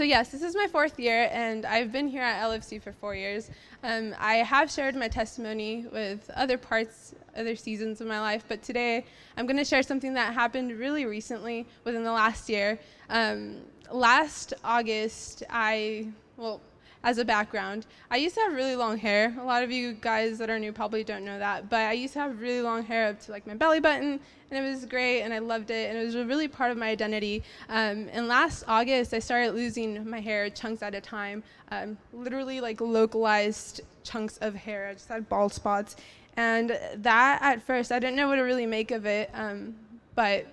so yes, this is my fourth year, and I've been here at LFC for four years. Um, I have shared my testimony with other parts, other seasons of my life, but today I'm going to share something that happened really recently within the last year. Um, last August, I, well, as a background, I used to have really long hair. A lot of you guys that are new probably don't know that, but I used to have really long hair up to like my belly button, and it was great, and I loved it, and it was really part of my identity. Um, and last August, I started losing my hair chunks at a time, um, literally like localized chunks of hair. I just had bald spots, and that at first I didn't know what to really make of it, um, but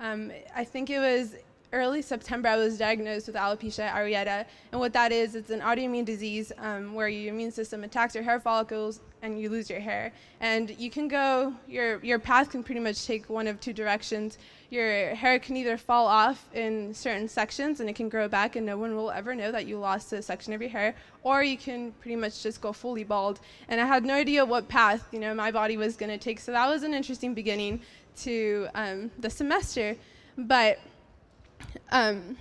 um, I think it was early September, I was diagnosed with alopecia areata. And what that is, it's an autoimmune disease um, where your immune system attacks your hair follicles and you lose your hair. And you can go, your, your path can pretty much take one of two directions. Your hair can either fall off in certain sections and it can grow back and no one will ever know that you lost a section of your hair, or you can pretty much just go fully bald. And I had no idea what path, you know, my body was going to take. So that was an interesting beginning to um, the semester. But um,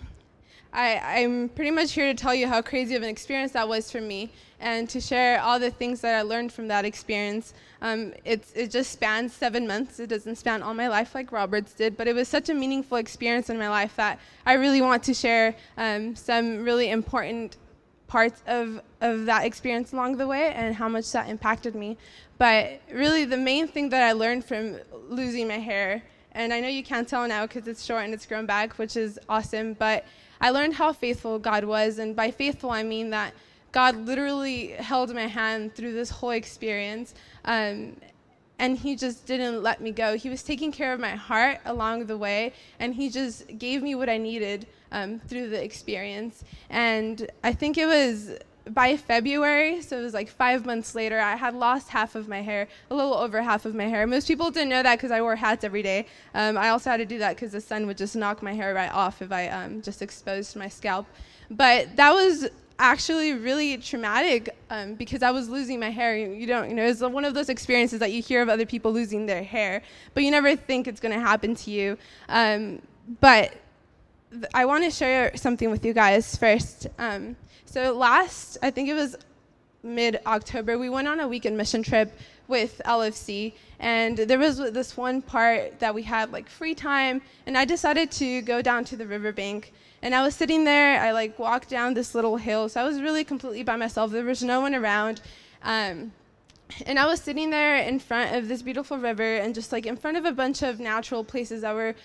I, I'm pretty much here to tell you how crazy of an experience that was for me and to share all the things that I learned from that experience. Um, it just spans seven months. It doesn't span all my life like Roberts did, but it was such a meaningful experience in my life that I really want to share um, some really important parts of, of that experience along the way and how much that impacted me. But really, the main thing that I learned from losing my hair and I know you can't tell now because it's short and it's grown back, which is awesome. But I learned how faithful God was. And by faithful, I mean that God literally held my hand through this whole experience. Um, and he just didn't let me go. He was taking care of my heart along the way, and he just gave me what I needed um, through the experience. And I think it was by February, so it was like five months later, I had lost half of my hair, a little over half of my hair. Most people didn't know that because I wore hats every day. Um, I also had to do that because the sun would just knock my hair right off if I um, just exposed my scalp. But that was actually really traumatic um, because I was losing my hair. You, you don't, you know, it's one of those experiences that you hear of other people losing their hair, but you never think it's going to happen to you. Um, but th- I want to share something with you guys first. Um, so last, I think it was mid October, we went on a weekend mission trip with LFC, and there was this one part that we had like free time, and I decided to go down to the riverbank. And I was sitting there, I like walked down this little hill, so I was really completely by myself. There was no one around. Um, and I was sitting there in front of this beautiful river and just like in front of a bunch of natural places that were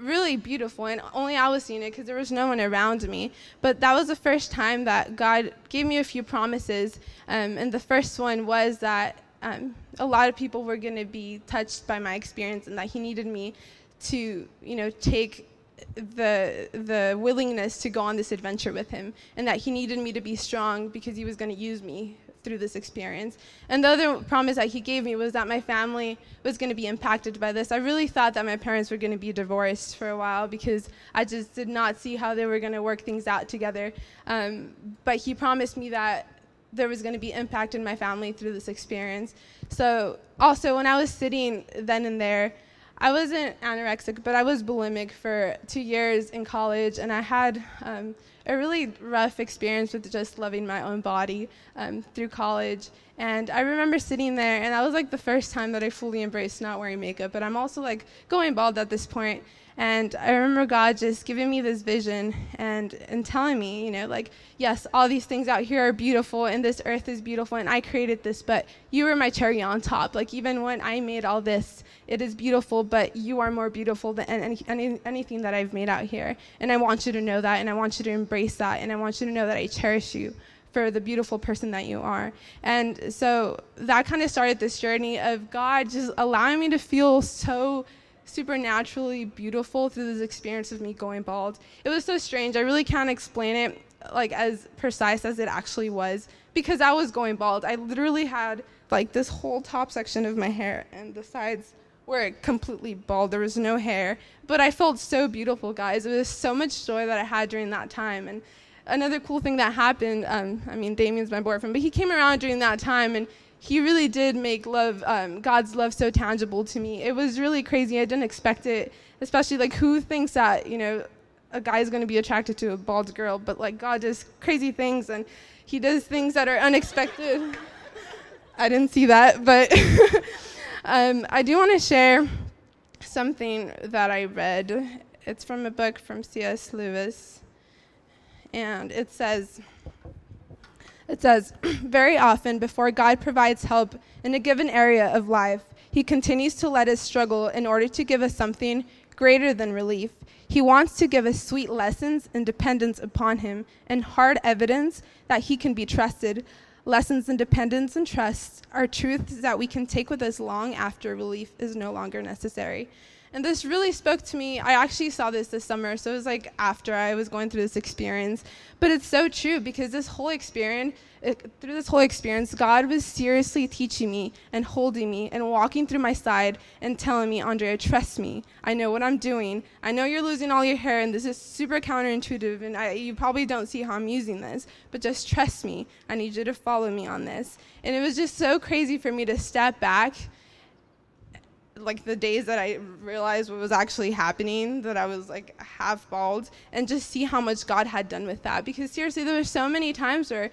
really beautiful and only I was seeing it because there was no one around me. But that was the first time that God gave me a few promises. Um, and the first one was that um, a lot of people were going to be touched by my experience and that He needed me to, you know, take the the willingness to go on this adventure with him and that he needed me to be strong because he was going to use me through this experience. And the other promise that he gave me was that my family was going to be impacted by this. I really thought that my parents were going to be divorced for a while because I just did not see how they were going to work things out together. Um, but he promised me that there was going to be impact in my family through this experience. So, also, when I was sitting then and there, I wasn't anorexic, but I was bulimic for two years in college, and I had um, a really rough experience with just loving my own body um, through college. And I remember sitting there, and that was like the first time that I fully embraced not wearing makeup. But I'm also like going bald at this point. And I remember God just giving me this vision and, and telling me, you know, like, yes, all these things out here are beautiful and this earth is beautiful and I created this, but you were my cherry on top. Like, even when I made all this, it is beautiful, but you are more beautiful than any, any, anything that I've made out here. And I want you to know that and I want you to embrace that and I want you to know that I cherish you for the beautiful person that you are. And so that kind of started this journey of God just allowing me to feel so supernaturally beautiful through this experience of me going bald. It was so strange. I really can't explain it like as precise as it actually was because I was going bald. I literally had like this whole top section of my hair and the sides were completely bald. There was no hair, but I felt so beautiful, guys. It was so much joy that I had during that time and another cool thing that happened, um, I mean, Damien's my boyfriend, but he came around during that time and he really did make love, um, God's love so tangible to me. It was really crazy. I didn't expect it, especially like who thinks that, you know, a guy is going to be attracted to a bald girl, but like God does crazy things and he does things that are unexpected. I didn't see that, but um, I do want to share something that I read. It's from a book from C.S. Lewis, and it says, it says, very often before God provides help in a given area of life, he continues to let us struggle in order to give us something greater than relief. He wants to give us sweet lessons in dependence upon Him and hard evidence that He can be trusted. Lessons in dependence and trust are truths that we can take with us long after relief is no longer necessary. And this really spoke to me. I actually saw this this summer, so it was like after I was going through this experience. But it's so true because this whole experience, it, through this whole experience, God was seriously teaching me and holding me and walking through my side and telling me, Andrea, trust me. I know what I'm doing. I know you're losing all your hair, and this is super counterintuitive, and I, you probably don't see how I'm using this, but just trust me. I need you to follow me on this. And it was just so crazy for me to step back like the days that I realized what was actually happening, that I was like half bald, and just see how much God had done with that. Because seriously, there were so many times where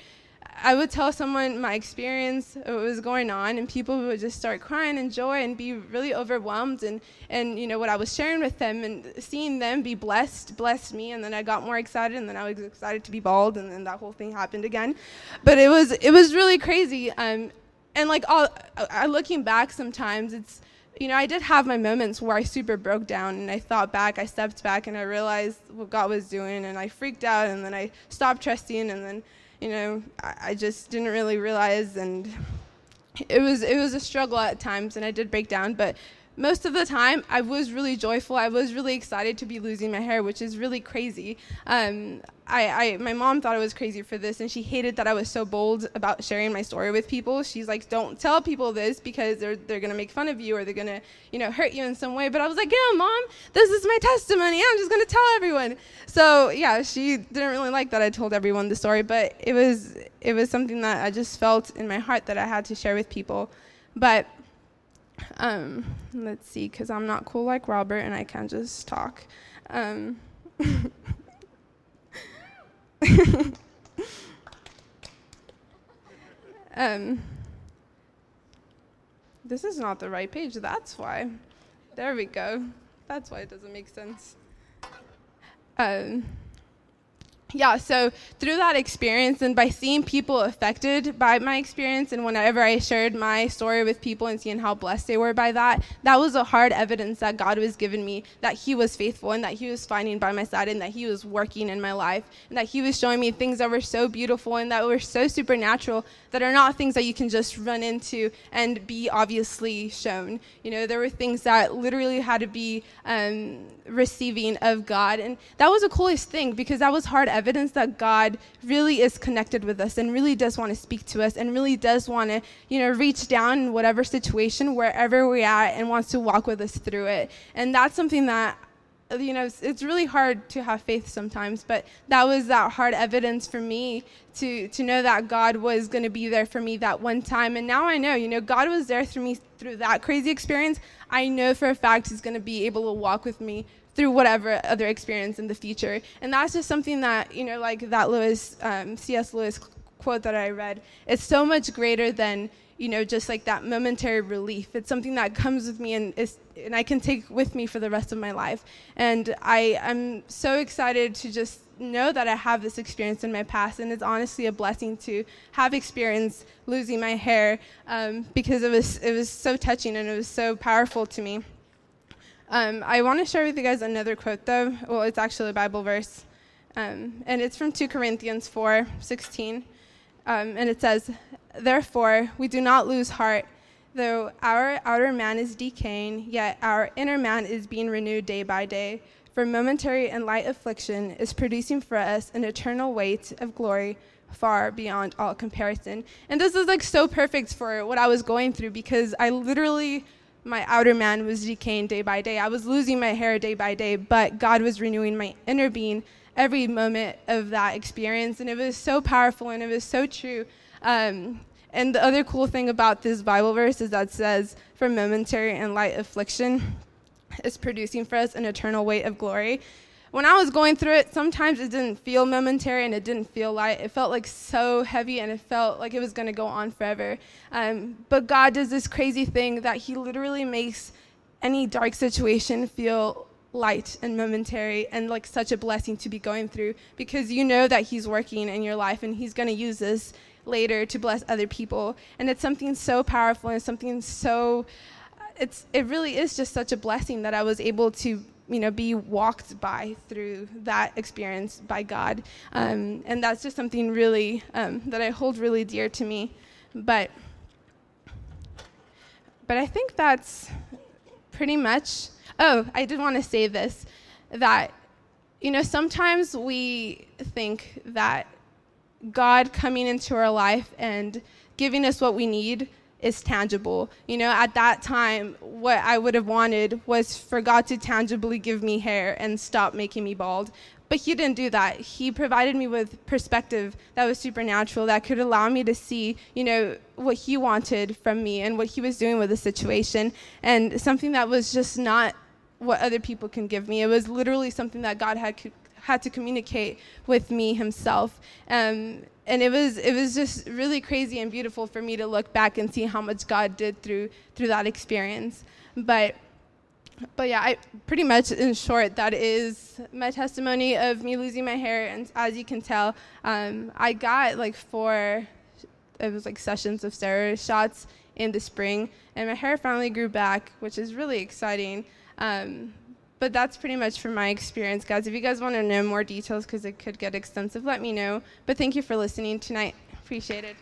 I would tell someone my experience, what was going on, and people would just start crying in joy and be really overwhelmed. And, and you know, what I was sharing with them and seeing them be blessed, blessed me. And then I got more excited, and then I was excited to be bald, and then that whole thing happened again. But it was, it was really crazy. Um, and like, all, I, looking back sometimes, it's, you know, I did have my moments where I super broke down and I thought back, I stepped back and I realized what God was doing and I freaked out and then I stopped trusting and then, you know, I, I just didn't really realize and it was it was a struggle at times and I did break down, but most of the time I was really joyful. I was really excited to be losing my hair, which is really crazy. Um, I, I, my mom thought I was crazy for this, and she hated that I was so bold about sharing my story with people. She's like, "Don't tell people this because they're they're gonna make fun of you or they're gonna, you know, hurt you in some way." But I was like, "Yeah, mom, this is my testimony. I'm just gonna tell everyone." So yeah, she didn't really like that I told everyone the story, but it was it was something that I just felt in my heart that I had to share with people. But um, let's see, because I'm not cool like Robert and I can't just talk. Um, um, this is not the right page, that's why. There we go. That's why it doesn't make sense. Um, yeah, so through that experience and by seeing people affected by my experience, and whenever I shared my story with people and seeing how blessed they were by that, that was a hard evidence that God was giving me that He was faithful and that He was finding by my side and that He was working in my life and that He was showing me things that were so beautiful and that were so supernatural that are not things that you can just run into and be obviously shown. You know, there were things that literally had to be um, receiving of God. And that was the coolest thing because that was hard evidence that God really is connected with us and really does want to speak to us and really does want to, you know, reach down in whatever situation, wherever we're at, and wants to walk with us through it. And that's something that you know, it's, it's, really hard to have faith sometimes, but that was that hard evidence for me to, to know that God was going to be there for me that one time. And now I know, you know, God was there through me through that crazy experience. I know for a fact He's going to be able to walk with me through whatever other experience in the future. And that's just something that, you know, like that Lewis, um, C.S. Lewis quote that I read, it's so much greater than, you know, just like that momentary relief. It's something that comes with me and is, and I can take with me for the rest of my life. And I am so excited to just know that I have this experience in my past, and it's honestly a blessing to have experienced losing my hair um, because it was it was so touching and it was so powerful to me. Um, I want to share with you guys another quote, though. Well, it's actually a Bible verse, um, and it's from 2 Corinthians 4 16. Um, and it says, Therefore, we do not lose heart. Though our outer man is decaying, yet our inner man is being renewed day by day. For momentary and light affliction is producing for us an eternal weight of glory far beyond all comparison. And this is like so perfect for what I was going through because I literally, my outer man was decaying day by day. I was losing my hair day by day, but God was renewing my inner being every moment of that experience. And it was so powerful and it was so true. Um, and the other cool thing about this Bible verse is that says, for momentary and light affliction is producing for us an eternal weight of glory. When I was going through it, sometimes it didn't feel momentary and it didn't feel light. It felt like so heavy and it felt like it was going to go on forever. Um, but God does this crazy thing that He literally makes any dark situation feel light and momentary and like such a blessing to be going through because you know that He's working in your life and He's going to use this later to bless other people. And it's something so powerful and something so. It's, it really is just such a blessing that I was able to you know, be walked by through that experience by God. Um, and that's just something really um, that I hold really dear to me. But, but I think that's pretty much. Oh, I did want to say this that, you know, sometimes we think that God coming into our life and giving us what we need is tangible. You know, at that time, what I would have wanted was for God to tangibly give me hair and stop making me bald. But He didn't do that. He provided me with perspective that was supernatural, that could allow me to see, you know, what He wanted from me and what He was doing with the situation, and something that was just not what other people can give me. It was literally something that God had had to communicate with me Himself. Um, and it was it was just really crazy and beautiful for me to look back and see how much God did through through that experience. But but yeah, I pretty much in short that is my testimony of me losing my hair. And as you can tell, um, I got like four it was like sessions of steroid shots in the spring, and my hair finally grew back, which is really exciting. Um, but that's pretty much from my experience, guys. If you guys want to know more details, because it could get extensive, let me know. But thank you for listening tonight. Appreciate it.